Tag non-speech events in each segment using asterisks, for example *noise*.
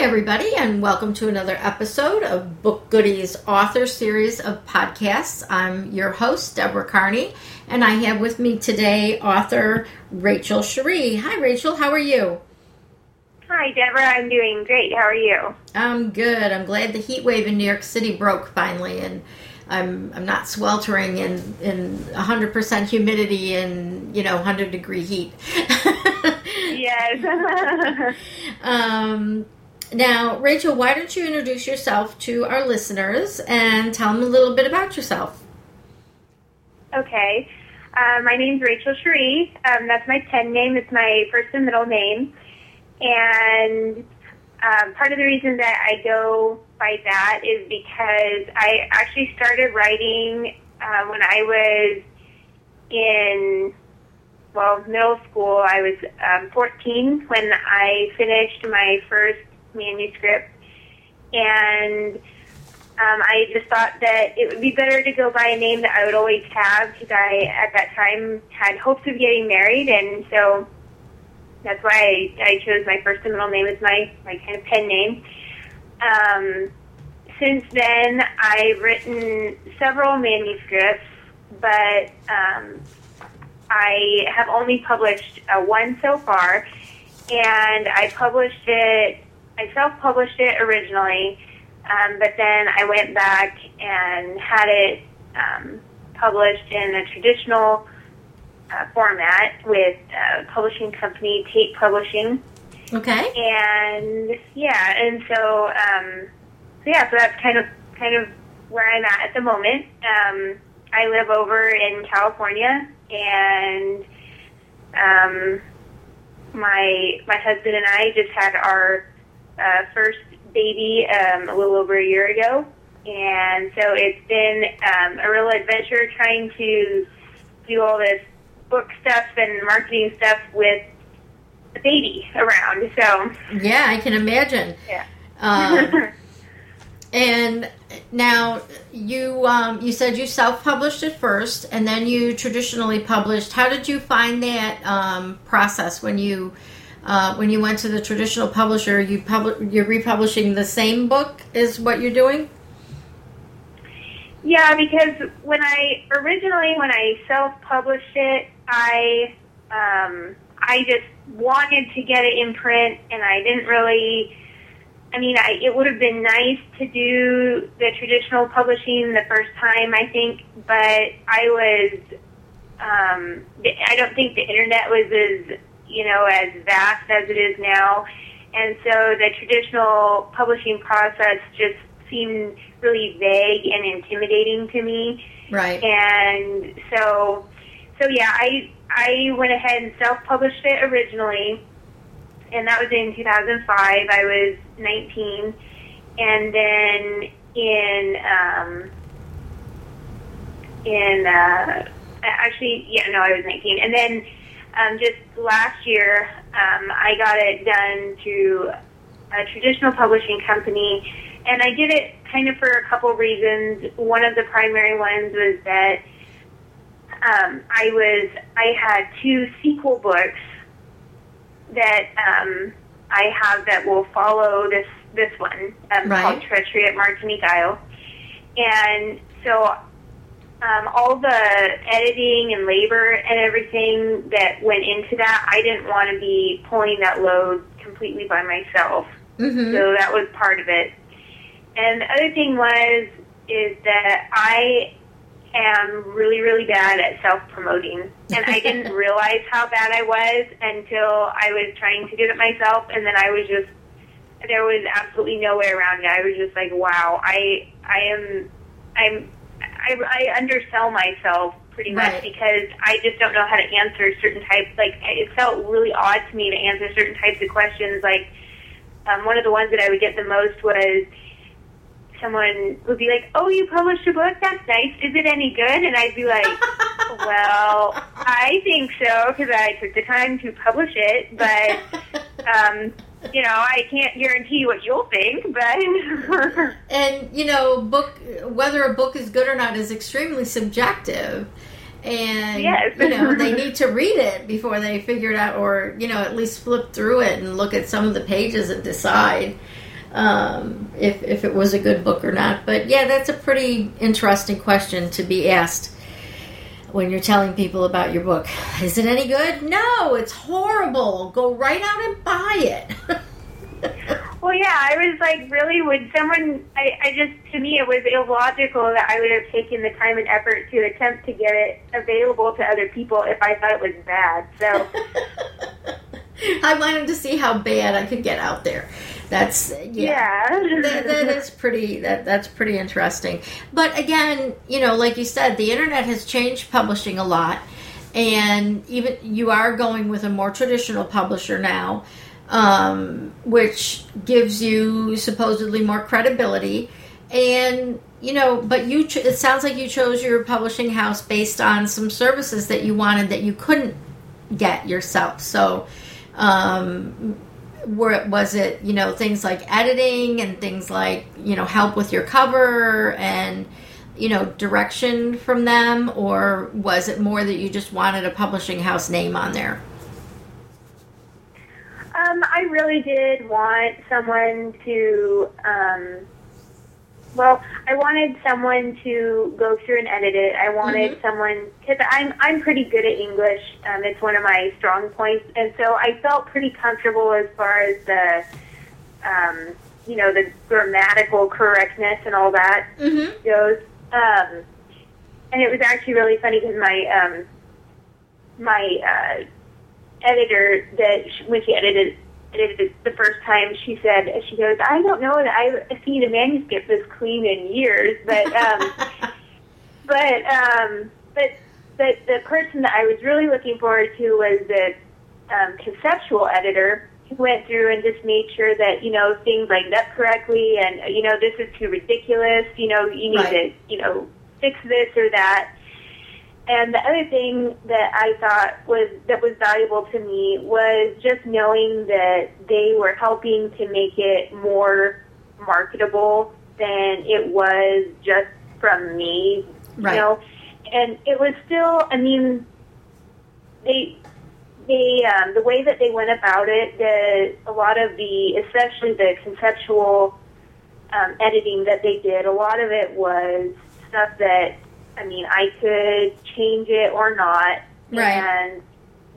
everybody, and welcome to another episode of Book Goodies author series of podcasts. I'm your host, Deborah Carney, and I have with me today author Rachel Cheríe. Hi, Rachel. How are you? Hi, Deborah. I'm doing great. How are you? I'm good. I'm glad the heat wave in New York City broke finally, and I'm I'm not sweltering in in 100% humidity and you know 100 degree heat. *laughs* yes. *laughs* um, now, Rachel, why don't you introduce yourself to our listeners and tell them a little bit about yourself? Okay. Uh, my name's Rachel Cheríe. Um, that's my pen name. It's my first and middle name. And um, part of the reason that I go by that is because I actually started writing uh, when I was in well, middle school. I was um, 14 when I finished my first manuscript, and um, I just thought that it would be better to go by a name that I would always have because I, at that time, had hopes of getting married, and so that's why I, I chose my first and middle name as my, my kind of pen name. Um, since then, I've written several manuscripts, but um, I have only published uh, one so far, and I published it. I self-published it originally, um, but then I went back and had it um, published in a traditional uh, format with a publishing company, Tate Publishing. Okay. And yeah, and so um, so yeah, so that's kind of kind of where I'm at at the moment. Um, I live over in California, and um, my my husband and I just had our uh, first baby um, a little over a year ago, and so it's been um, a real adventure trying to do all this book stuff and marketing stuff with a baby around. So yeah, I can imagine. Yeah. Um, *laughs* and now you um, you said you self published it first, and then you traditionally published. How did you find that um, process when you uh, when you went to the traditional publisher? You public you're republishing the same book is what you're doing. Yeah, because when I originally when I self published it, I um, I just wanted to get it in print, and I didn't really I mean, I, it would have been nice to do the traditional publishing the first time, I think, but I was, um, I don't think the internet was as, you know, as vast as it is now. And so the traditional publishing process just seemed really vague and intimidating to me. Right. And so, so yeah, I, I went ahead and self-published it originally and that was in 2005. I was 19, and then in um, in uh, actually, yeah, no, I was 19, and then um, just last year, um, I got it done through a traditional publishing company, and I did it kind of for a couple reasons. One of the primary ones was that um, I was I had two sequel books that um, I have that will follow this this one um, Right. called Treachery at Martinique Isle, and so um, all the editing and labor and everything that went into that, I didn't want to be pulling that load completely by myself. Mm-hmm. So that was part of it. And the other thing was is that I am really, really bad at self promoting. And I didn't *laughs* realize how bad I was until I was trying to do it myself and then I was just there was absolutely no way around it. I was just like, wow, I I am I'm I, I undersell myself pretty much Right. because I just don't know how to answer certain types. Like it felt really odd to me to answer certain types of questions. Like um, one of the ones that I would get the most was someone would be like, "Oh, you published a book? That's nice. Is it any good?" And I'd be like, *laughs* "Well, I think so because I took the time to publish it, but *laughs* um, you know, I can't guarantee what you'll think." But *laughs* and you know, book whether a book is good or not is extremely subjective. And Yes. you know, they *laughs* need to read it before they figure it out or, you know, at least flip through it and look at some of the pages and decide. um, if if it was a good book or not. But yeah, that's a pretty interesting question to be asked when you're telling people about your book. Is it any good? No, it's horrible. Go right out and buy it. *laughs* Well, yeah, I was like, really, would someone? I, I just, to me, it was illogical that I would have taken the time and effort to attempt to get it available to other people if I thought it was bad. So *laughs* I wanted to see how bad I could get out there. That's yeah, yeah. that, that is pretty that that's pretty interesting. But again, you know, like you said, the internet has changed publishing a lot, and even you are going with a more traditional publisher now um, which gives you supposedly more credibility. And you know, but you ch- it sounds like you chose your publishing house based on some services that you wanted that you couldn't get yourself. So, um, where was it? You know, things like editing and things like you know help with your cover and you know direction from them, or was it more that you just wanted a publishing house name on there? Um, I really did want someone to, um, well, I wanted someone to go through and edit it. I wanted mm-hmm. someone because I'm I'm pretty good at English. Um, it's one of my strong points, and so I felt pretty comfortable as far as the, um, you know, the grammatical correctness and all that mm-hmm. goes. Um, and it was actually really funny because my um, my uh, editor that she, when she edited edited it the first time, she said she goes, "I don't know that I've seen a manuscript this clean in years, but um, *laughs* but um, but but the person that I was really looking forward to was the um, conceptual editor." who went through and just made sure that you know things lined up correctly and you know this is too ridiculous you know you need right. to you know fix this or that and the other thing that I thought was that was valuable to me was just knowing that they were helping to make it more marketable than it was just from me, right. you know. And it was still, I mean, they they um, the way that they went about it, the a lot of the especially the conceptual um, editing that they did, a lot of it was stuff that I mean, I could change it or not. Right. And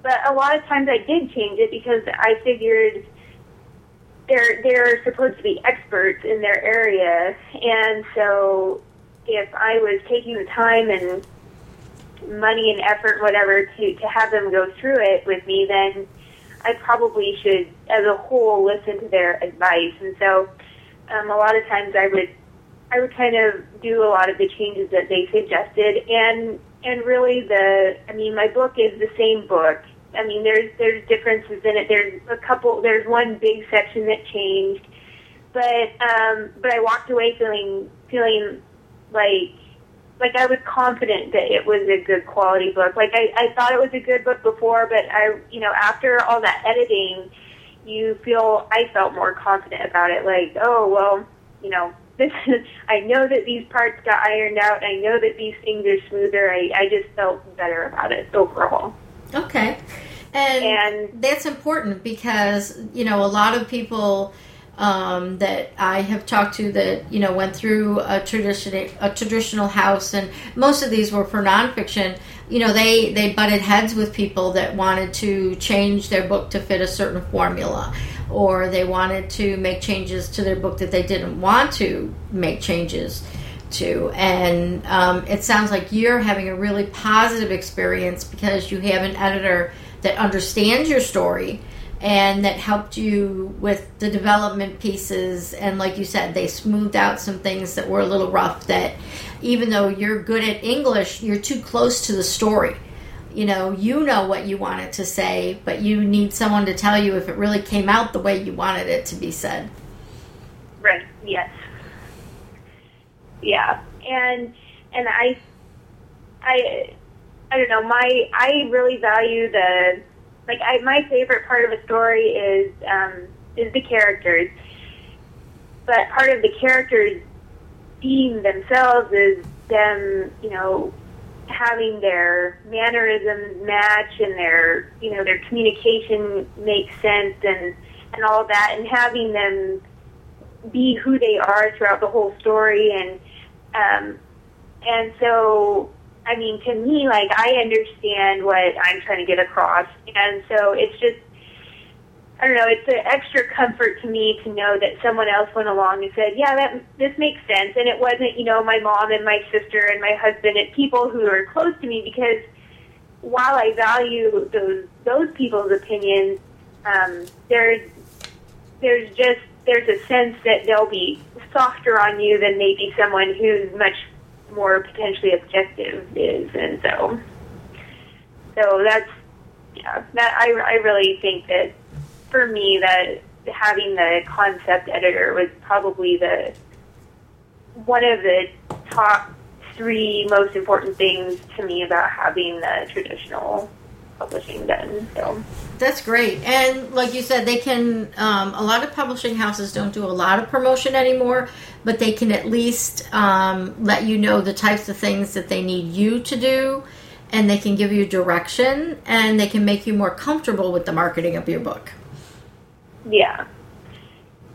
but a lot of times I did change it because I figured they're they're supposed to be experts in their area, and so if I was taking the time and money and effort, whatever, to to have them go through it with me, then I probably should, as a whole, listen to their advice. And so, um, a lot of times I would I would kind of do a lot of the changes that they suggested, and and really the I mean my book is the same book. I mean there's there's differences in it. There's a couple. There's one big section that changed, but um, but I walked away feeling feeling like like I was confident that it was a good quality book. Like I, I thought it was a good book before, but I you know after all that editing, you feel I felt more confident about it. Like oh well you know this *laughs* I know that these parts got ironed out. I know that these things are smoother. I, I just felt better about it overall. Okay. And, and that's important because, you know, a lot of people um, that I have talked to that, you know, went through a traditional a traditional house and most of these were for nonfiction, you know, they, they butted heads with people that wanted to change their book to fit a certain formula or they wanted to make changes to their book that they didn't want to make changes to. And um, it sounds like you're having a really positive experience because you have an editor that understands your story and that helped you with the development pieces. And like you said, they smoothed out some things that were a little rough that even though you're good at English, you're too close to the story you know, you know what you wanted to say, but you need someone to tell you if it really came out the way you wanted it to be said. Right. Yes. Yeah. And and I I I don't know, my I really value the like I my favorite part of a story is um is the characters. But part of the characters being themselves is them, you know, having their mannerisms match and their you know their communication make sense and and all that and having them be who they are throughout the whole story, and um, and so I mean, to me, like I understand what I'm trying to get across, and so it's just I don't know, it's an extra comfort to me to know that someone else went along and said, "Yeah, that this makes sense," and it wasn't you know my mom and my sister and my husband and people who are close to me because while I value those those people's opinions, um, there's there's just there's a sense that they'll be softer on you than maybe someone who's much more potentially objective is, and so so that's yeah. That I I really think that for me that having the concept editor was probably the one of the top three most important things to me about having the traditional publishing done. So that's great. And like you said, they can. Um, a lot of publishing houses don't do a lot of promotion anymore, but they can at least um, let you know the types of things that they need you to do, and they can give you direction, and they can make you more comfortable with the marketing of your book. Yeah,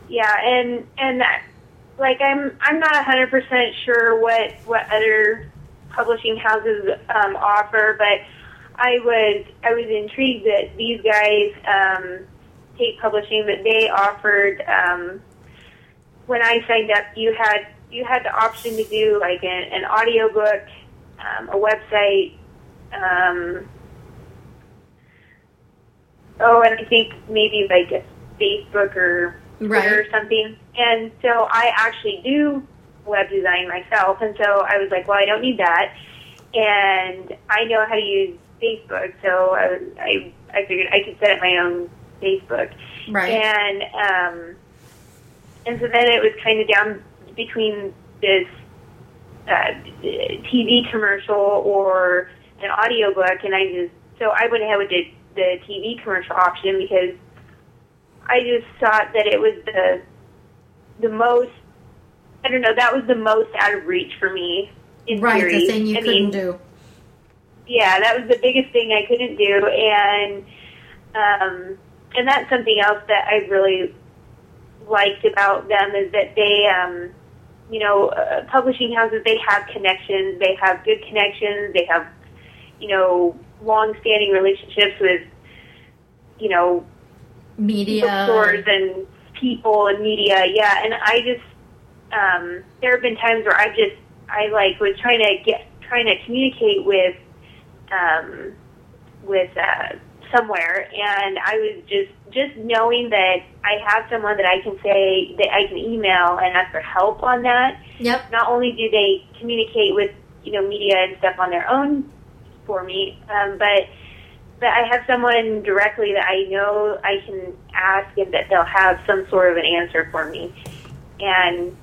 yeah, and and that, like I'm I'm not a hundred percent sure what what other publishing houses um, offer, but I was I was intrigued that these guys um, Tate Publishing that they offered. Um, when I signed up, you had you had the option to do like an, an audio book, um, a website. Um, oh, and I think maybe like a Facebook or Twitter right. or something. And so I actually do web design myself, and so I was like, well, I don't need that, and I know how to use Facebook, so I, I, I figured I could set up my own Facebook. Right. And um, and so then it was kind of down between this uh, TV commercial or an audio book, and I just so I went ahead with the, the TV commercial option because I just thought that it was the the most I don't know that was the most out of reach for me. In right, theory. the thing you I couldn't mean, do yeah, that was the biggest thing I couldn't do, and um, and that's something else that I really liked about them is that they, um, you know, uh, publishing houses they have connections, they have good connections, they have, you know, long-standing relationships with, you know, media stores and people and media. Yeah, and I just um, there have been times where I just I like was trying to get trying to communicate with um, with uh, somewhere, and I was just just knowing that I have someone that I can say that I can email and ask for help on that. Yep. Not only do they communicate with you know media and stuff on their own for me, um, but but I have someone directly that I know I can ask and that they'll have some sort of an answer for me, and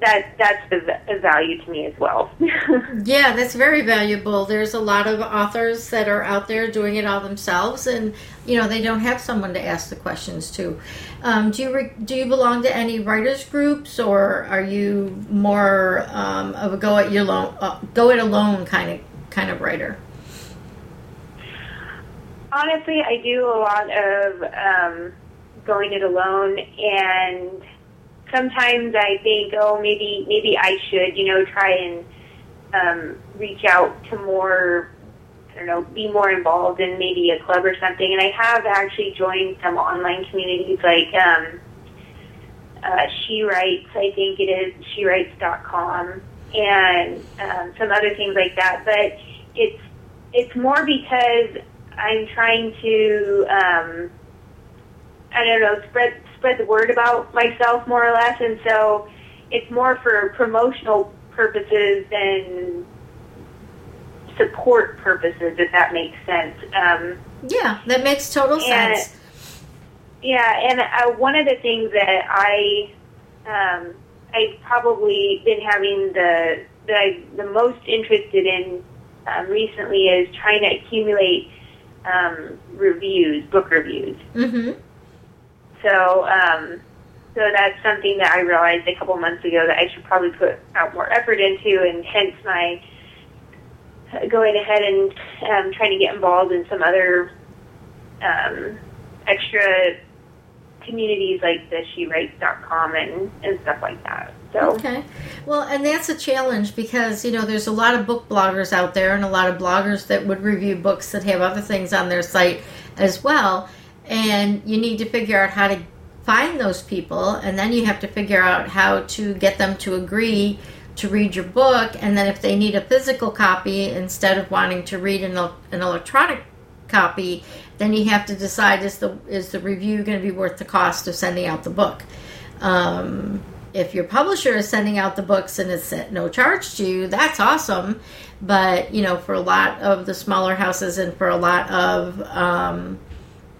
that that's a, a value to me as well. *laughs* yeah, that's very valuable. There's a lot of authors that are out there doing it all themselves, and you know they don't have someone to ask the questions to. Um, do you re- do you belong to any writers groups, or are you more um, of a go at your alone, uh, go it alone kind of kind of writer? Honestly, I do a lot of um, going it alone and sometimes I think, oh, maybe maybe I should, you know, try and um, reach out to more, I don't know, be more involved in maybe a club or something. And I have actually joined some online communities like um, uh, She Writes, I think it is, SheWrites.com, and um, some other things like that. But it's it's more because I'm trying to, um, I don't know, spread spread the word about myself more or less, and so it's more for promotional purposes than support purposes, if that makes sense. Um, yeah, that makes total and, sense. Yeah, and uh, one of the things that I um, I've probably been having the that I'm the most interested in um, recently is trying to accumulate um, reviews, book reviews. Mm-hmm. So, um, so that's something that I realized a couple months ago that I should probably put out more effort into, and hence my going ahead and um, trying to get involved in some other um, extra communities like the SheWrites.com and and stuff like that. So okay, well, and that's a challenge because you know there's a lot of book bloggers out there and a lot of bloggers that would review books that have other things on their site as well, and you need to figure out how to find those people, and then you have to figure out how to get them to agree to read your book, and then if they need a physical copy instead of wanting to read an, an electronic copy, then you have to decide is the is the review going to be worth the cost of sending out the book. Um, if your publisher is sending out the books and it's at no charge to you, that's awesome. But you know, for a lot of the smaller houses and for a lot of um,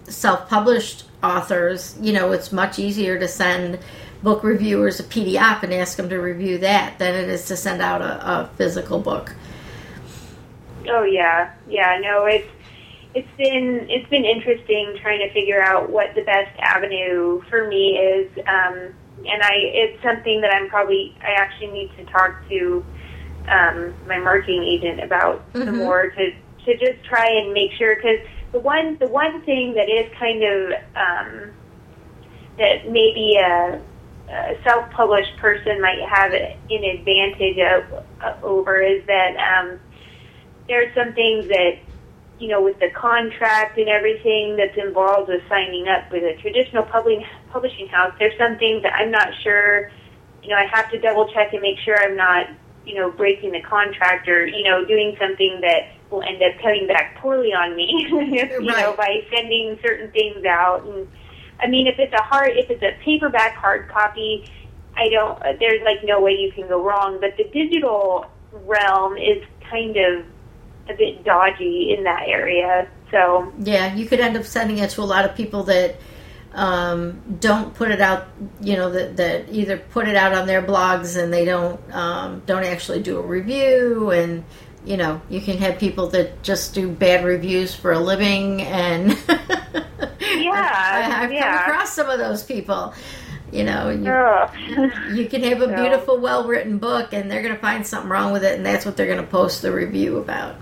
self-published authors, you know, it's much easier to send book reviewers a PDF and ask them to review that than it is to send out a, a physical book. Oh yeah, yeah. No, it's it's been it's been interesting trying to figure out what the best avenue for me is, um, and I it's something that I'm probably I actually need to talk to um, my marketing agent about mm-hmm. some more to to just try and make sure because the one the one thing that is kind of um, that maybe a, a self-published person might have an advantage of, uh, over is that um, there's some things that you know with the contract and everything that's involved with signing up with a traditional publishing publishing house. There's some things that I'm not sure. You know, I have to double check and make sure I'm not you know breaking the contract or you know doing something that will end up coming back poorly on me, *laughs* you right. know, by sending certain things out. And I mean, if it's a hard, if it's a paperback hard copy, I don't. There's like no way you can go wrong. But the digital realm is kind of a bit dodgy in that area. So yeah, you could end up sending it to a lot of people that um, don't put it out. You know that that either put it out on their blogs and they don't um, don't actually do a review and you know, you can have people that just do bad reviews for a living, and *laughs* yeah, I, have yeah. come across some of those people. You know, you, you can have a *laughs* beautiful, well written book, and they're going to find something wrong with it, and that's what they're going to post the review about.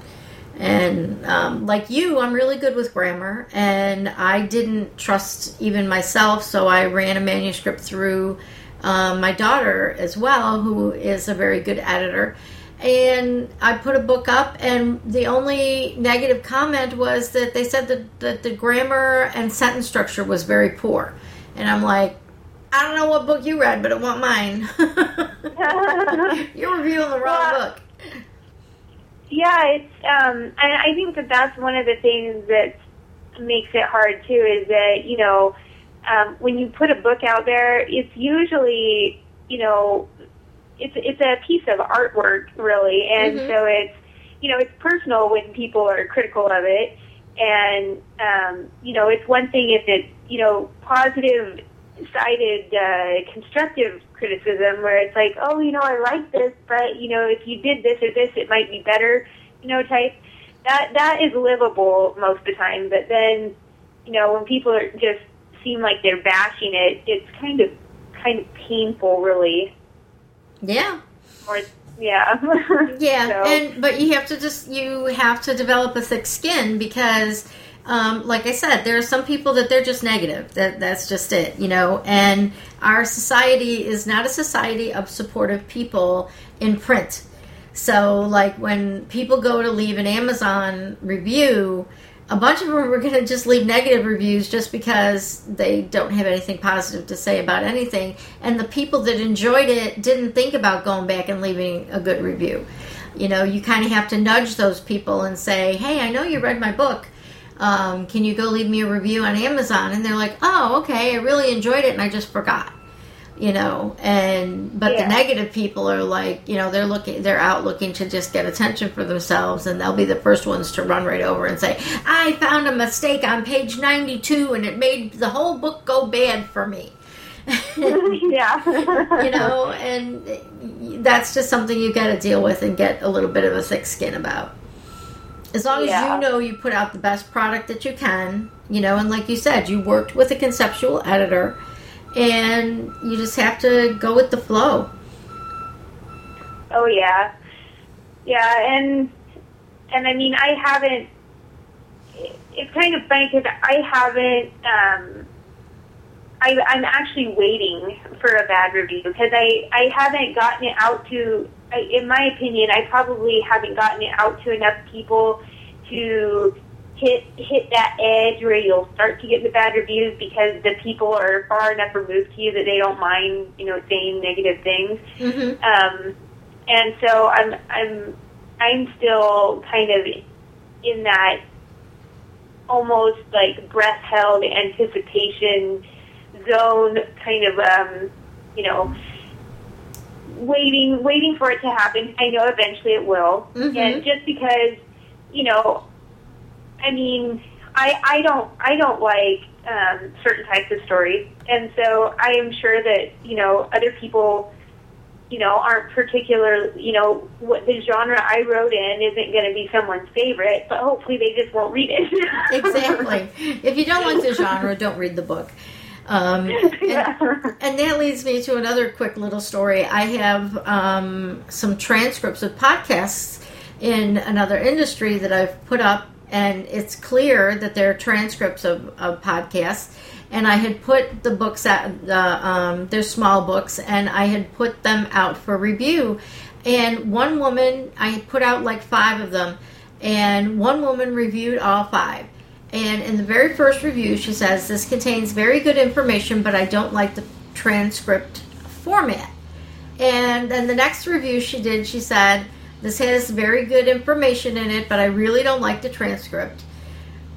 And um, like you, I'm really good with grammar, and I didn't trust even myself, so I ran a manuscript through um, my daughter as well, who is a very good editor and I put a book up, and the only negative comment was that they said that, that the grammar and sentence structure was very poor. And I'm like, I don't know what book you read, but it wasn't mine. *laughs* *laughs* You're reviewing the wrong well, book. Yeah, it's um, and I think that that's one of the things that makes it hard too. Is that you know um, when you put a book out there, it's usually you know it's it's a piece of artwork really, and mm-hmm. so it's you know it's personal when people are critical of it, and um, you know it's one thing if it's you know positive sided uh, constructive criticism where it's like oh you know I like this but you know if you did this or this it might be better you know type that that is livable most of the time but then you know when people are just seem like they're bashing it it's kind of kind of painful really yeah. Or yeah. *laughs* yeah, so. and but you have to just you have to develop a thick skin because um, like I said, there are some people that they're just negative. That that's just it, you know. And our society is not a society of supportive people in print. So, like when people go to leave an Amazon review, a bunch of them were going to just leave negative reviews just because they don't have anything positive to say about anything. And the people that enjoyed it didn't think about going back and leaving a good review. You know, you kind of have to nudge those people and say, hey, I know you read my book. Um, can you go leave me a review on Amazon? And they're like, oh, okay, I really enjoyed it and I just forgot you know and but yeah. the negative people are like you know they're looking they're out looking to just get attention for themselves and they'll be the first ones to run right over and say i found a mistake on page 92 and it made the whole book go bad for me *laughs* *laughs* yeah you know and that's just something you got to deal with and get a little bit of a thick skin about as long yeah. as you know you put out the best product that you can you know and like you said you worked with a conceptual editor and you just have to go with the flow. Oh yeah, yeah, and and I mean I haven't. It's kind of funny because I haven't. Um, I, I'm actually waiting for a bad review because I I haven't gotten it out to. I, in my opinion, I probably haven't gotten it out to enough people to hit hit that edge where you'll start to get the bad reviews because the people are far enough removed to you that they don't mind, you know, saying negative things. Mm-hmm. Um, and so I'm I'm I'm still kind of in that almost like breath held anticipation zone, kind of um, you know, waiting waiting for it to happen. I know eventually it will, Mhm. and just because you know, I mean, I I don't I don't like um, certain types of stories, and so I am sure that you know other people you know, aren't particular, you know, what the genre I wrote in isn't going to be someone's favorite, but hopefully they just won't read it. *laughs* exactly. If you don't like the genre, don't read the book. Um, *laughs* and, yeah. and that leads me to another quick little story. I have um, some transcripts of podcasts in another industry that I've put up, and it's clear that they're transcripts of, of podcasts. And I had put the books out, the um, they're small books, and I had put them out for review. And one woman, I put out like five of them, and one woman reviewed all five. And in the very first review, she says, This contains very good information, but I don't like the transcript format. And then the next review she did, she said, This has very good information in it, but I really don't like the transcript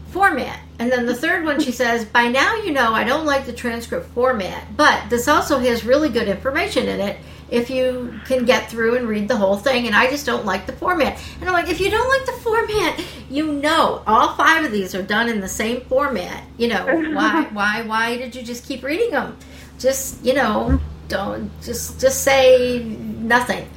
format. And then the third one, she *laughs* says, By now you know I don't like the transcript format, but this also has really good information in it if you can get through and read the whole thing. And I just don't like the format. And I'm like, if you don't like the format, you know, all five of these are done in the same format. You know, *laughs* why, why, why did you just keep reading them? Just, you know, don't just, just say nothing.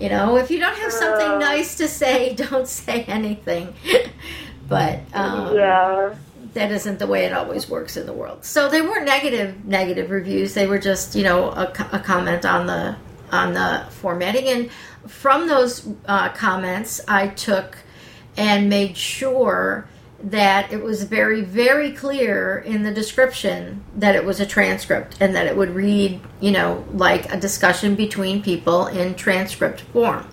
You know, if you don't have something Uh. nice to say, *laughs* don't say anything. *laughs* but um, yeah. that isn't the way it always works in the world. So they weren't negative negative reviews. They were just you know a, a comment on the on the formatting. And from those uh, comments, I took and made sure that it was very very clear in the description that it was a transcript and that it would read you know like a discussion between people in transcript form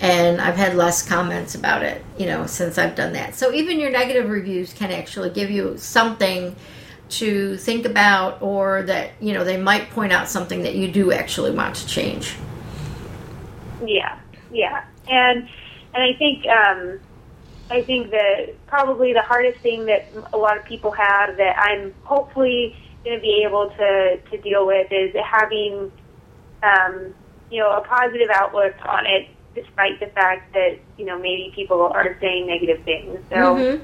and I've had less comments about it, you know, since I've done that. So even your negative reviews can actually give you something to think about, or that you know they might point out something that you do actually want to change. Yeah, yeah, and and I think um, I think that probably the hardest thing that a lot of people have that I'm hopefully going to be able to to deal with is having um, you know a positive outlook on it, despite the fact that you know maybe people are saying negative things. So Mhm.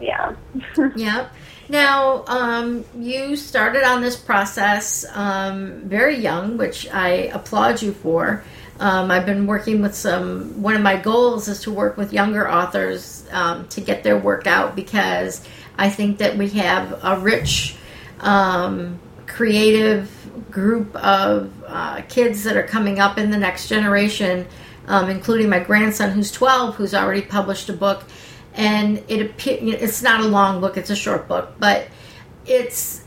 yeah, *laughs* Yep. Now, um, you started on this process um, very young, which I applaud you for. Um, I've been working with some. One of my goals is to work with younger authors um, to get their work out because I think that we have a rich, um, creative group of uh, kids that are coming up in the next generation, um, including my grandson who's 12, who's already published a book and it appear, it's not a long book it's a short book but it's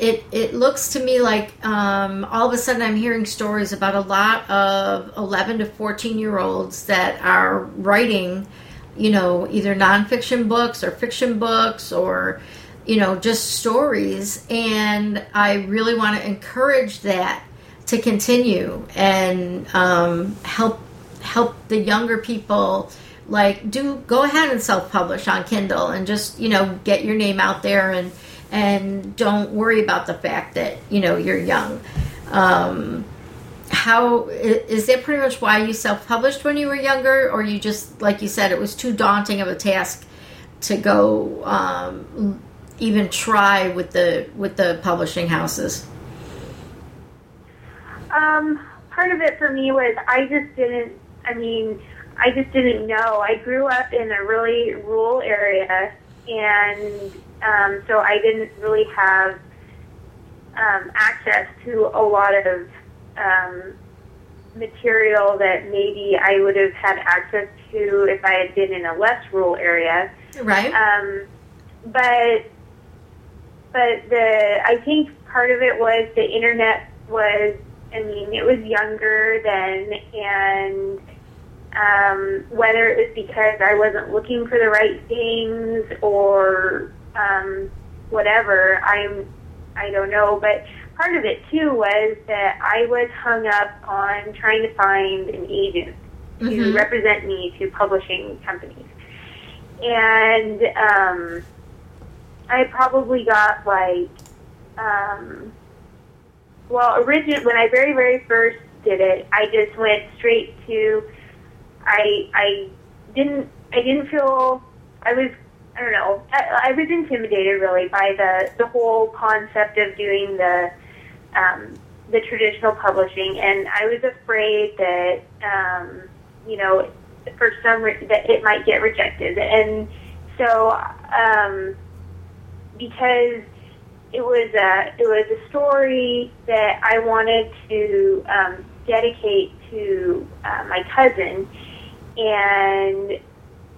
it it looks to me like um, all of a sudden I'm hearing stories about a lot of 11 to 14 year olds that are writing you know either nonfiction books or fiction books or you know just stories. And I really want to encourage that to continue and um, help help the younger people like do go ahead and self-publish on kindle and just you know get your name out there and and don't worry about the fact that you know you're young um, how is that pretty much why you self-published when you were younger or you just like you said it was too daunting of a task to go um, even try with the with the publishing houses Um, part of it for me was I just didn't. I mean, I just didn't know. I grew up in a really rural area, and um, so I didn't really have um, access to a lot of um, material that maybe I would have had access to if I had been in a less rural area. right Um, but but the I think part of it was the internet was. I mean, it was younger then, and um, whether it was because I wasn't looking for the right things or um, whatever, I'm I don't know. But part of it too was that I was hung up on trying to find an agent to Mhm. represent me to publishing companies, and um, I probably got like um, well, origin when I very very first did it, I just went straight to I I didn't I didn't feel I was I don't know I, I was intimidated really by the the whole concept of doing the um, the traditional publishing, and I was afraid that um, you know for some re- that it might get rejected, and so um, because it was a it was a story that I wanted to um, dedicate to uh, my cousin, and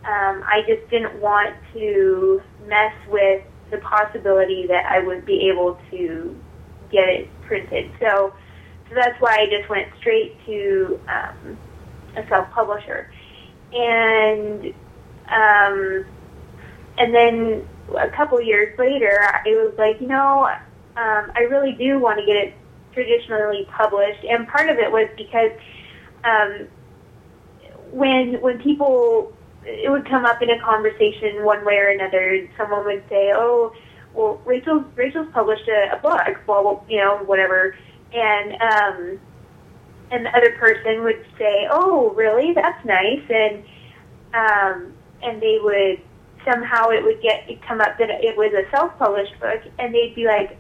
um, I just didn't want to mess with the possibility that I would be able to get it printed. So, so that's why I just went straight to um, a self-publisher, and um, and then a couple years later, I was like, you know, um, I really do want to get it traditionally published, and part of it was because um, when when people it would come up in a conversation one way or another, someone would say, "Oh, well, Rachel Rachel's published a, a book, well, you know, whatever," and um, and the other person would say, "Oh, really? That's nice," and um, and they would somehow it would get it come up that it was a self-published book, and they'd be like,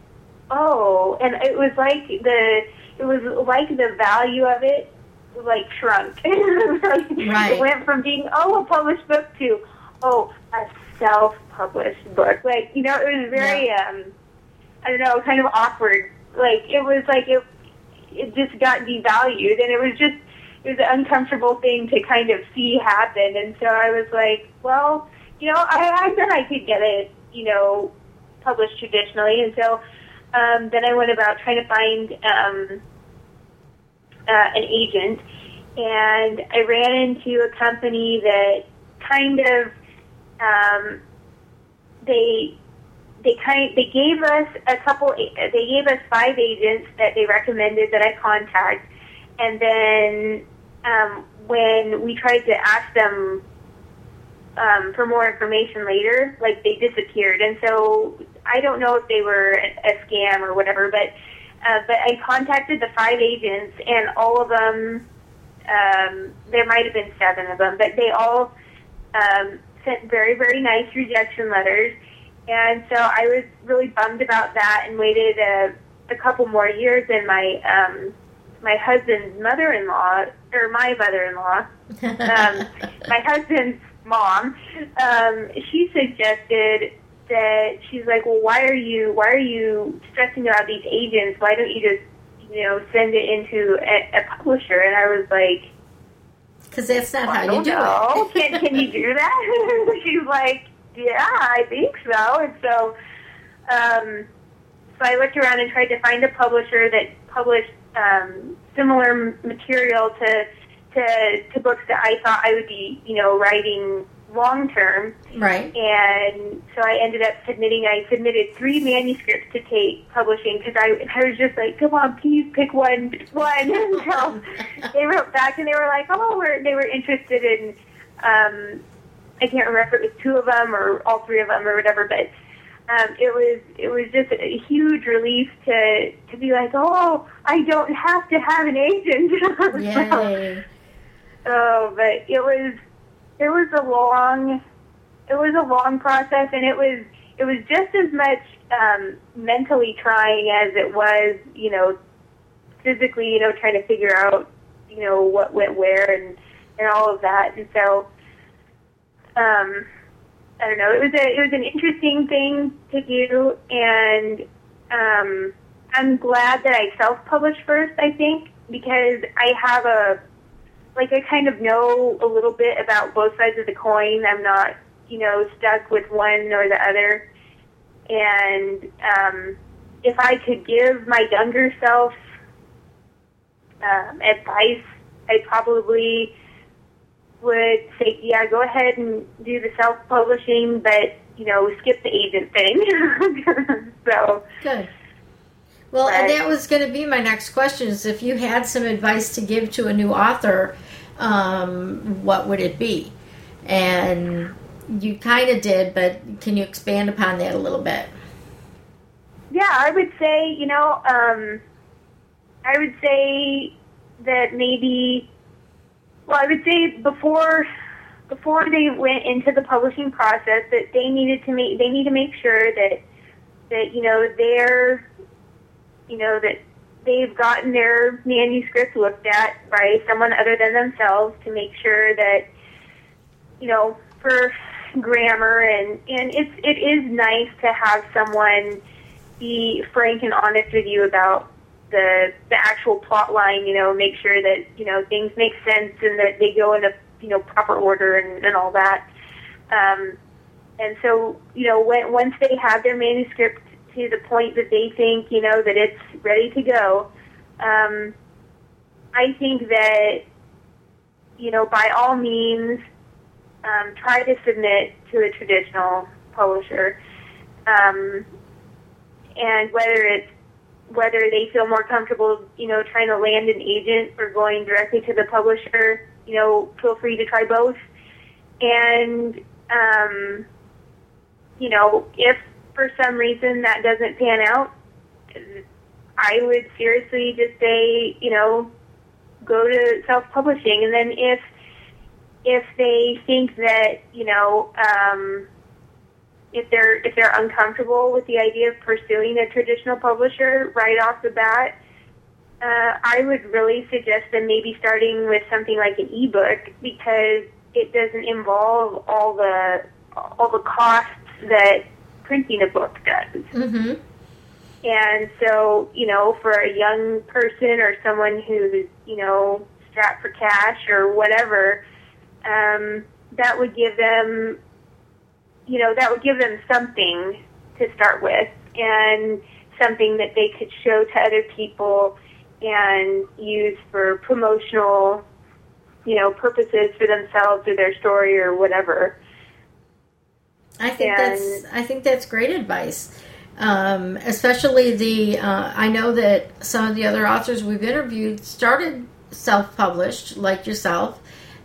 "Oh," and it was like the it was like the value of it like shrunk. *laughs* Right. It went from being oh a published book to oh a self-published book. Like you know, it was very um I don't know, kind of awkward. Like it was like it it just got devalued, and it was just it was an uncomfortable thing to kind of see happen. And so I was like, well, you know, I, I bet I could get it, you know, published traditionally. And so um, then I went about trying to find um, uh, an agent, and I ran into a company that kind of um, they they kind they gave us a couple they gave us five agents that they recommended that I contact, and then um, when we tried to ask them um, for more information later, like they disappeared, and so I don't know if they were a, a scam or whatever, but uh, but I contacted the five agents, and all of them, um, there might have been seven of them, but they all um, sent very, very nice rejection letters. And so I was really bummed about that and waited a, a couple more years. And my um, my husband's mother-in-law, or my mother-in-law, *laughs* um, my husband's mom, um, she suggested that she's like, well, why are you why are you stressing about these agents? Why don't you just you know send it into a, a publisher? And I was like, Because that's not I how you do know. it. can can you do that? *laughs* *laughs* she's like, yeah, I think so. And so, um, so I looked around and tried to find a publisher that published um, similar material to to to books that I thought I would be, you know, writing long term. right. And so I ended up submitting. I submitted three manuscripts to Tate Publishing because I I was just like, come on, please pick one, one. *laughs* And so *laughs* they wrote back and they were like, oh, we're they were interested in. Um, I can't remember if it was two of them or all three of them or whatever, but um, it was it was just a huge relief to to be like, oh, I don't have to have an agent. *laughs* Yay. Oh, but it was it was a long it was a long process, and it was it was just as much um, mentally trying as it was, you know, physically, you know, trying to figure out, you know, what went where and and all of that. And so, um, I don't know. It was a it was an interesting thing to do, and um, I'm glad that I self published first. I think because I have a like I kind of know a little bit about both sides of the coin. I'm not, you know, stuck with one or the other. and um, if I could give my younger self um, advice, I probably would say, yeah, go ahead and do the self-publishing, but you know, skip the agent thing. *laughs* so good. Well, right. and that was going to be my next question: is if you had some advice to give to a new author, um, what would it be? And you kind of did, but can you expand upon that a little bit? Yeah, I would say, you know, um, I would say that maybe, well, I would say before before they went into the publishing process that they needed to make they need to make sure that that you know they're you know that they've gotten their manuscript looked at by someone other than themselves to make sure that you know for grammar and and it's it is nice to have someone be frank and honest with you about the the actual plot line you know make sure that you know things make sense and that they go in a you know proper order and, and all that. Um and so you know when once they have their manuscript to the point that they think you know that it's ready to go um i think that you know by all means um, try to submit to a traditional publisher. Um, and whether it's whether they feel more comfortable, you know, trying to land an agent or going directly to the publisher, you know, feel free to try both. And um, you know, if for some reason that doesn't pan out, I would seriously just say, you know, go to self-publishing. And then if if they think that you know um, if they're if they're uncomfortable with the idea of pursuing a traditional publisher right off the bat, uh, I would really suggest them maybe starting with something like an ebook because it doesn't involve all the all the costs that printing a book does. Mm-hmm. And so, you know, for a young person or someone who's, you know, strapped for cash or whatever, um, that would give them, you know, that would give them something to start with and something that they could show to other people and use for promotional, you know, purposes for themselves or their story or whatever. I think and, that's I think that's great advice. Um, especially the uh, I know that some of the other authors we've interviewed started self-published like yourself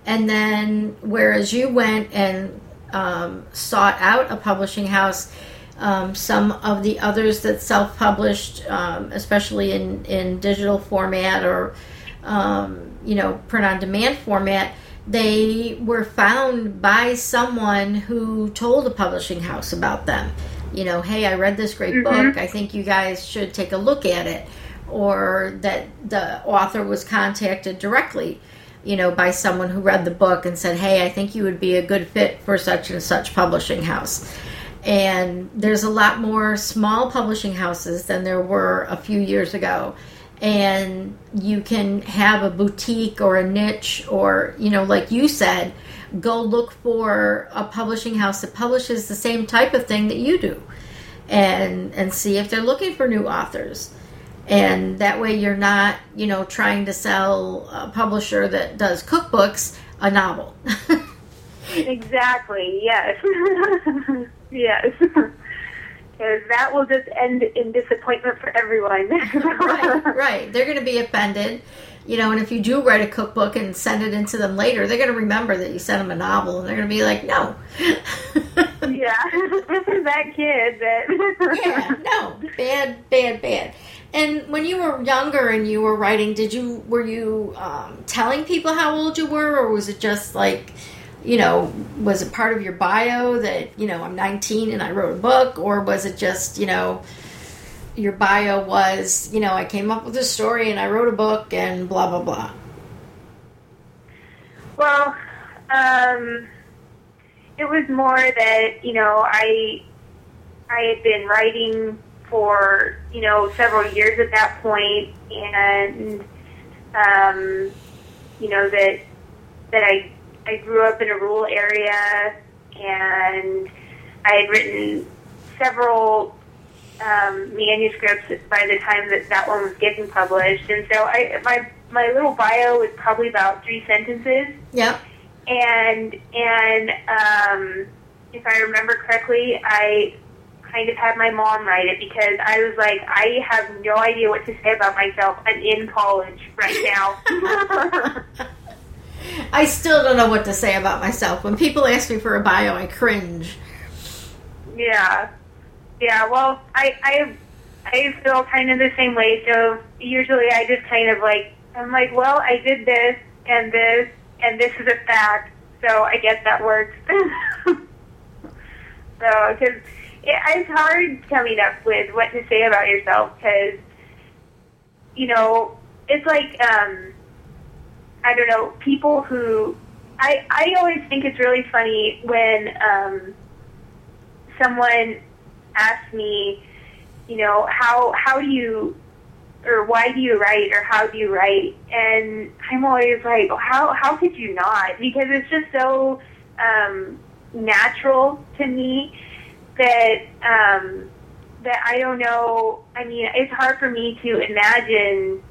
and then, whereas you went and um, sought out a publishing house, um, some of the others that self published, um, especially in, in digital format or, um, you know, print on demand format, they were found by someone who told a publishing house about them. You know, hey, I read this great mm-hmm. book. I think you guys should take a look at it. Or that the author was contacted directly you know, by someone who read the book and said, "Hey, I think you would be a good fit for such and such publishing house." And there's a lot more small publishing houses than there were a few years ago. And you can have a boutique or a niche, or, you know, like you said, go look for a publishing house that publishes the same type of thing that you do and and see if they're looking for new authors. And that way you're not you know trying to sell a publisher that does cookbooks a novel. *laughs* Exactly yes. *laughs* Yes *laughs* because that will just end in disappointment for everyone. *laughs* Right right. They're going to be offended. You know and if you do write a cookbook and send it into them later they're going to remember that you sent them a novel and they're going to be like no. *laughs* Yeah. *laughs* This is that kid that yeah no. Bad bad bad. And when you were younger and you were writing, did you were you um, telling people how old you were, or was it just like, you know, was it part of your bio that you know I'm 19 and I wrote a book, or was it just you know, your bio was you know I came up with a story and I wrote a book and blah blah blah. Well, um, it was more that you know I I had been writing for you know several years at that point, and um, you know that that I I grew up in a rural area, and I had written several um, manuscripts by the time that that one was getting published, and so I my my little bio was probably about three sentences. Yep. And and um, if I remember correctly, I kind of had my mom write it because I was like, I have no idea what to say about myself. I'm in college right now. *laughs* I still don't know what to say about myself. When people ask me for a bio, I cringe. Yeah, yeah. Well, I I I feel kind of the same way. So usually I just kind of like I'm like, well, I did this and this and this is a fact. So I guess that works. *laughs* so because it, it's hard coming up with what to say about yourself because you know it's like um I don't know people who I I always think it's really funny when um someone asks me you know how how do you or why do you write or how do you write? And i'm always like oh, how how could you not? Because it's just so um natural to me that um that i don't know. I mean it's hard for me to imagine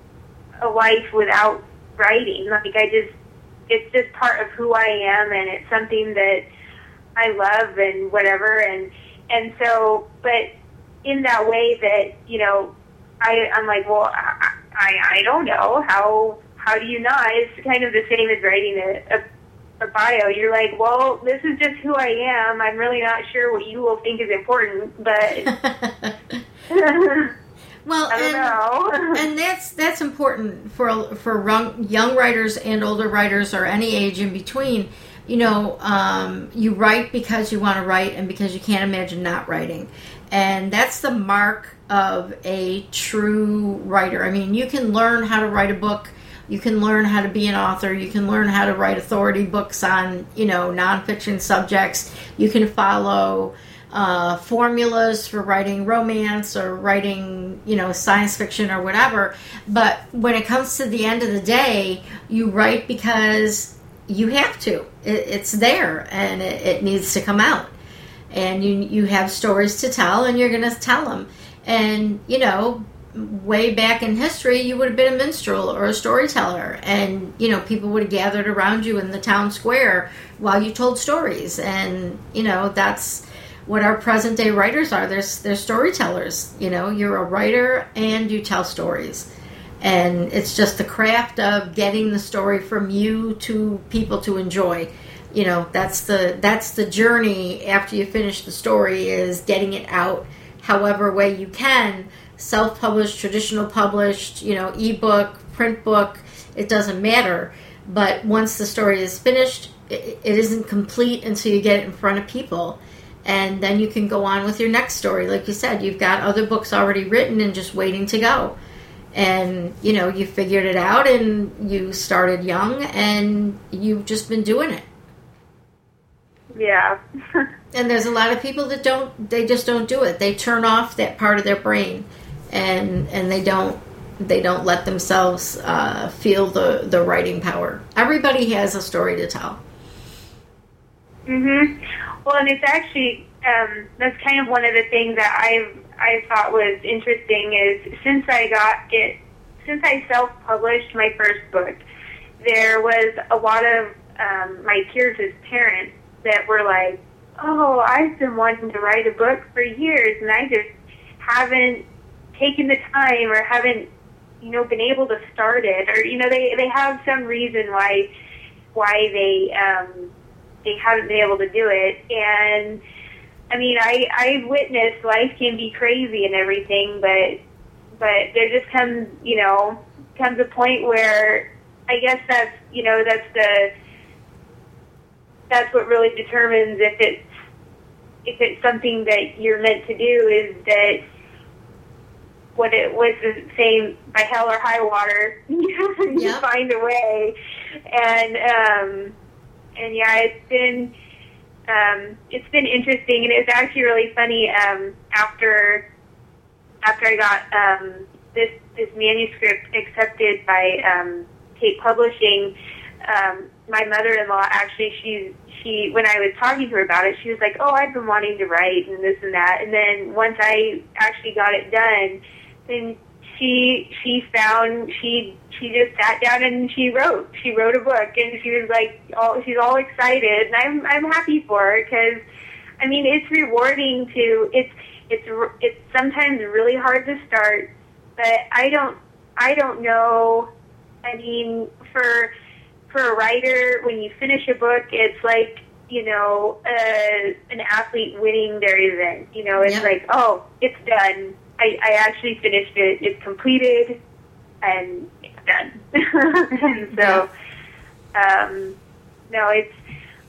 a life without writing. Like i just it's just part of who i am and it's something that i love and whatever and and so but in that way that you know I I'm like well I I, I don't know. How how do you not? It's kind of the same as writing a, a a bio. You're like well this is just who I am. I'm really not sure what you will think is important but *laughs* *laughs* *laughs* Well, and, know. *laughs* and that's that's important for for young, young writers and older writers or any age in between. You know, um, you write because you want to write and because you can't imagine not writing, and that's the mark of a true writer. I mean, you can learn how to write a book. You can learn how to be an author. You can learn how to write authority books on, you know, nonfiction subjects. You can follow uh, formulas for writing romance or writing, you know, science fiction or whatever. But when it comes to the end of the day, you write because you have to. It, it's there and it, it needs to come out. And you you have stories to tell, and you're going to tell them. And you know, way back in history, you would have been a minstrel or a storyteller, and you know, people would have gathered around you in the town square while you told stories. And you know, that's what our present day writers are. They're, they're storytellers. You know, you're a writer and you tell stories. And it's just the craft of getting the story from you to people to enjoy. You know, that's the that's the journey after you finish the story is getting it out however way you can, self-published, traditional published, you know, ebook, print book, it doesn't matter. But once the story is finished, it, it isn't complete until you get it in front of people and then you can go on with your next story. Like you said you've got other books already written and just waiting to go. And you know you figured it out and you started young and you've just been doing it. Yeah. *laughs* And there's a lot of people that don't they just don't do it. They turn off that part of their brain and and they don't they don't let themselves uh, feel the the writing power. Everybody has a story to tell. Mhm. Well, and it's actually um, that's kind of one of the things that I've I thought was interesting is since I got it since I self published my first book, there was a lot of um, my peers as parents that were like, "Oh, I've been wanting to write a book for years, and I just haven't taken the time or haven't you know been able to start it, or you know they they have some reason why why they." Um, they haven't been able to do it. And I mean, I I've witnessed life can be crazy and everything, but but there just comes you know comes a point where I guess that's you know that's the that's what really determines if it's if it's something that you're meant to do is that what it was the same by hell or high water *laughs* you Yep. find a way and um and yeah, it's been um, it's been interesting, and it's actually really funny. Um, after after I got um, this this manuscript accepted by um, Tate Publishing, um, my mother-in-law actually she she, when I was talking to her about it, she was like, "Oh, I've been wanting to write and this and that." And then once I actually got it done, then she she found she she just sat down and she wrote. She wrote a book, and she was like, all she's all excited, and I'm I'm happy for her because, I mean, it's rewarding to it's it's it's sometimes really hard to start, but I don't I don't know. I mean, for for a writer, when you finish a book, it's like you know uh, an athlete winning their event. You know, it's like oh, it's done. I, I actually finished it. It's completed, and it's done. *laughs* and so, um, no, it's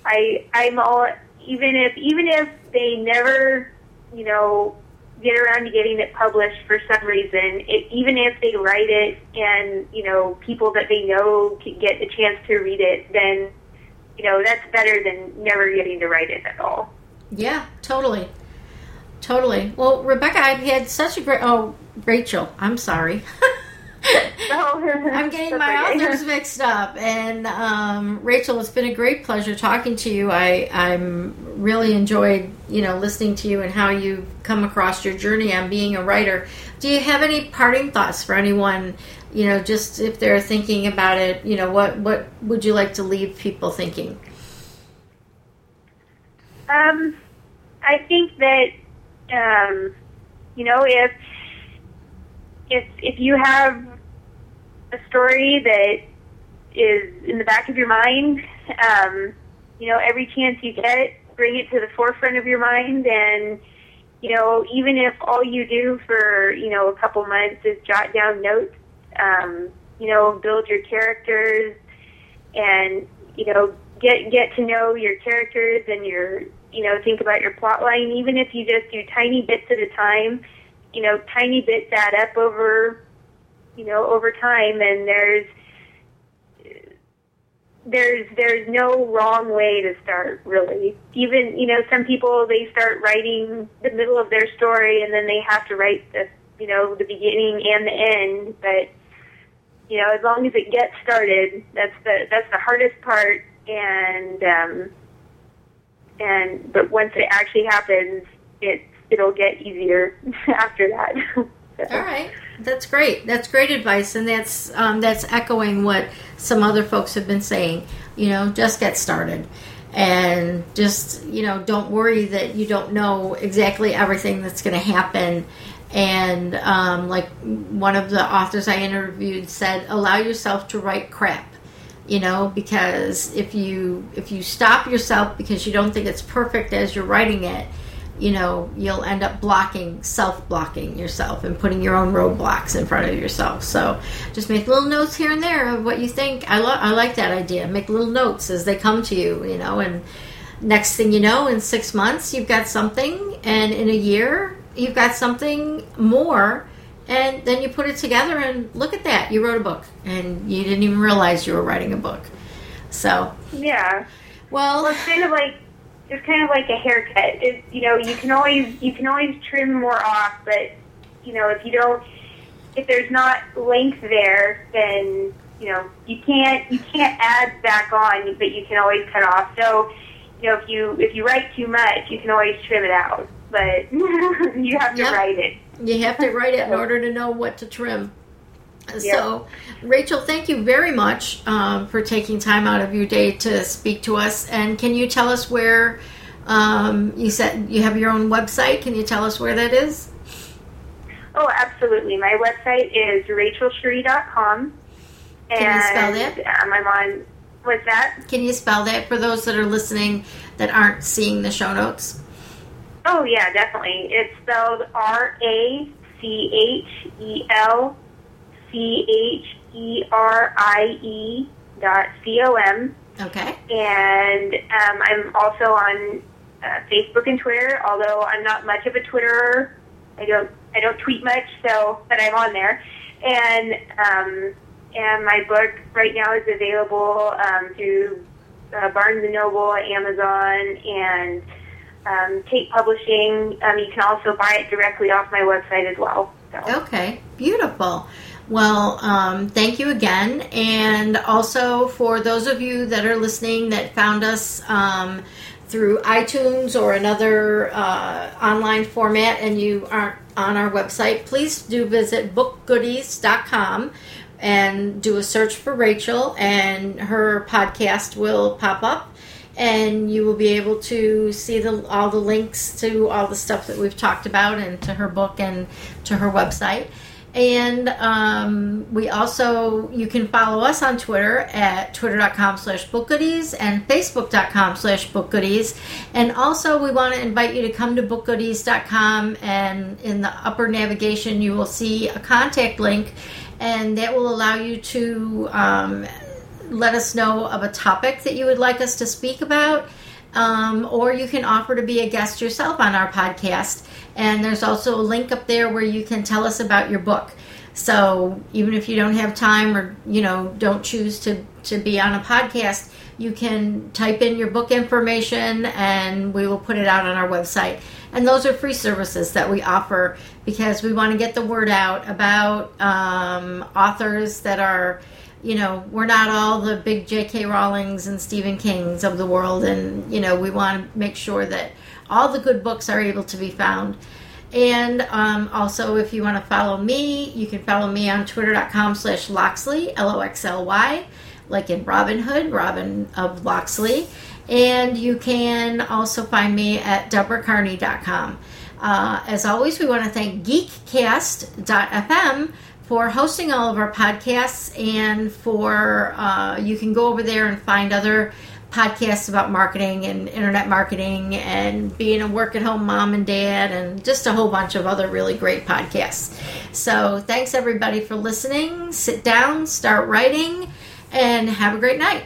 I I'm all even if even if they never you know get around to getting it published for some reason, it, even if they write it and you know people that they know can get a chance to read it, then you know that's better than never getting to write it at all. Yeah, totally. Totally. Well, Rebecca, I've had such a great. Oh, Rachel, I'm sorry. *laughs* I'm getting my okay. authors mixed up. And um, Rachel, it's been a great pleasure talking to you. I I'm really enjoyed you know listening to you and how you come across your journey on being a writer. Do you have any parting thoughts for anyone? You know, just if they're thinking about it, you know, what what would you like to leave people thinking? Um, I think that um, you know if if if you have a story that is in the back of your mind, um, you know every chance you get, bring it to the forefront of your mind, and you know even if all you do for you know a couple months is jot down notes, um, you know build your characters and you know get get to know your characters and your you know think about your plot line even if you just do tiny bits at a time you know tiny bits add up over you know over time and there's there's there's no wrong way to start really. Even you know some people they start writing the middle of their story and then they have to write the you know the beginning and the end but you know as long as it gets started that's the that's the hardest part and um and but once it actually happens it it'll get easier *laughs* after that *laughs* So, All right, that's great. That's great advice, and that's um, that's echoing what some other folks have been saying. You know, just get started, and just you know, don't worry that you don't know exactly everything that's going to happen. And um, like one of the authors I interviewed said, allow yourself to write crap. You know, because if you if you stop yourself because you don't think it's perfect as you're writing it, you know, you'll end up blocking, self blocking yourself and putting your own roadblocks in front of yourself. So just make little notes here and there of what you think. I, lo- I like that idea. Make little notes as they come to you, you know, and next thing you know, in six months, you've got something, and in a year, you've got something more. And then you put it together, and look at that. You wrote a book, and you didn't even realize you were writing a book. So, yeah well, Well, it's kind of like it's kind of like a haircut. It, you know, you can always you can always trim more off, but you know, if you don't, if there's not length there, then you know you can't you can't add back on, but you can always cut off. So, you know, if you if you write too much, you can always trim it out, but *laughs* you have to Yep. write it. You have to write it in *laughs* order to know what to trim. So, Rachel, thank you very much um, for taking time out of your day to speak to us. And can you tell us where um, you said you have your own website? Can you tell us where that is? Oh, absolutely. My website is rachelcherie.com. Can you spell and, that? Um, I'm on. What's that? Can you spell that for those that are listening that aren't seeing the show notes? Oh yeah, definitely. It's spelled R A C H E L C H E R I E dot C O M, Okay. and um, I'm also on uh, Facebook and Twitter. Although I'm not much of a Twitterer, I don't I don't tweet much, so but I'm on there. And um, and my book right now is available um, through uh, Barnes and Noble, Amazon, and um, Tate Publishing. Um, you can also buy it directly off my website as well. So. Okay, beautiful. Well, um, thank you again. And also for those of you that are listening that found us um, through iTunes or another uh, online format and you aren't on our website, please do visit bookgoodies.com and do a search for Rachel, and her podcast will pop up. And you will be able to see the, all the links to all the stuff that we've talked about, and to her book and to her website. And um, we also, you can follow us on Twitter at twitter.com slash bookgoodies and facebook.com slash bookgoodies. And also, we want to invite you to come to bookgoodies.com and in the upper navigation, you will see a contact link, and that will allow you to um, let us know of a topic that you would like us to speak about. Um, or you can offer to be a guest yourself on our podcast. And there's also a link up there where you can tell us about your book. So even if you don't have time or you know don't choose to to be on a podcast, you can type in your book information and we will put it out on our website. And those are free services that we offer because we want to get the word out about um, authors that are you know, we're not all the big J.K. Rowlings and Stephen Kings of the world, and you know, we want to make sure that all the good books are able to be found. And um, also, if you want to follow me, you can follow me on twitter.com slash Loxley, L O X L Y, like in Robin Hood, Robin of Loxley. And you can also find me at deborahcarney.com. Uh, as always, we want to thank geekcast.fm for hosting all of our podcasts and for uh, you can go over there and find other podcasts about marketing and internet marketing and being a work at home mom and dad and just a whole bunch of other really great podcasts. So, thanks everybody for listening. Sit down, start writing, and have a great night.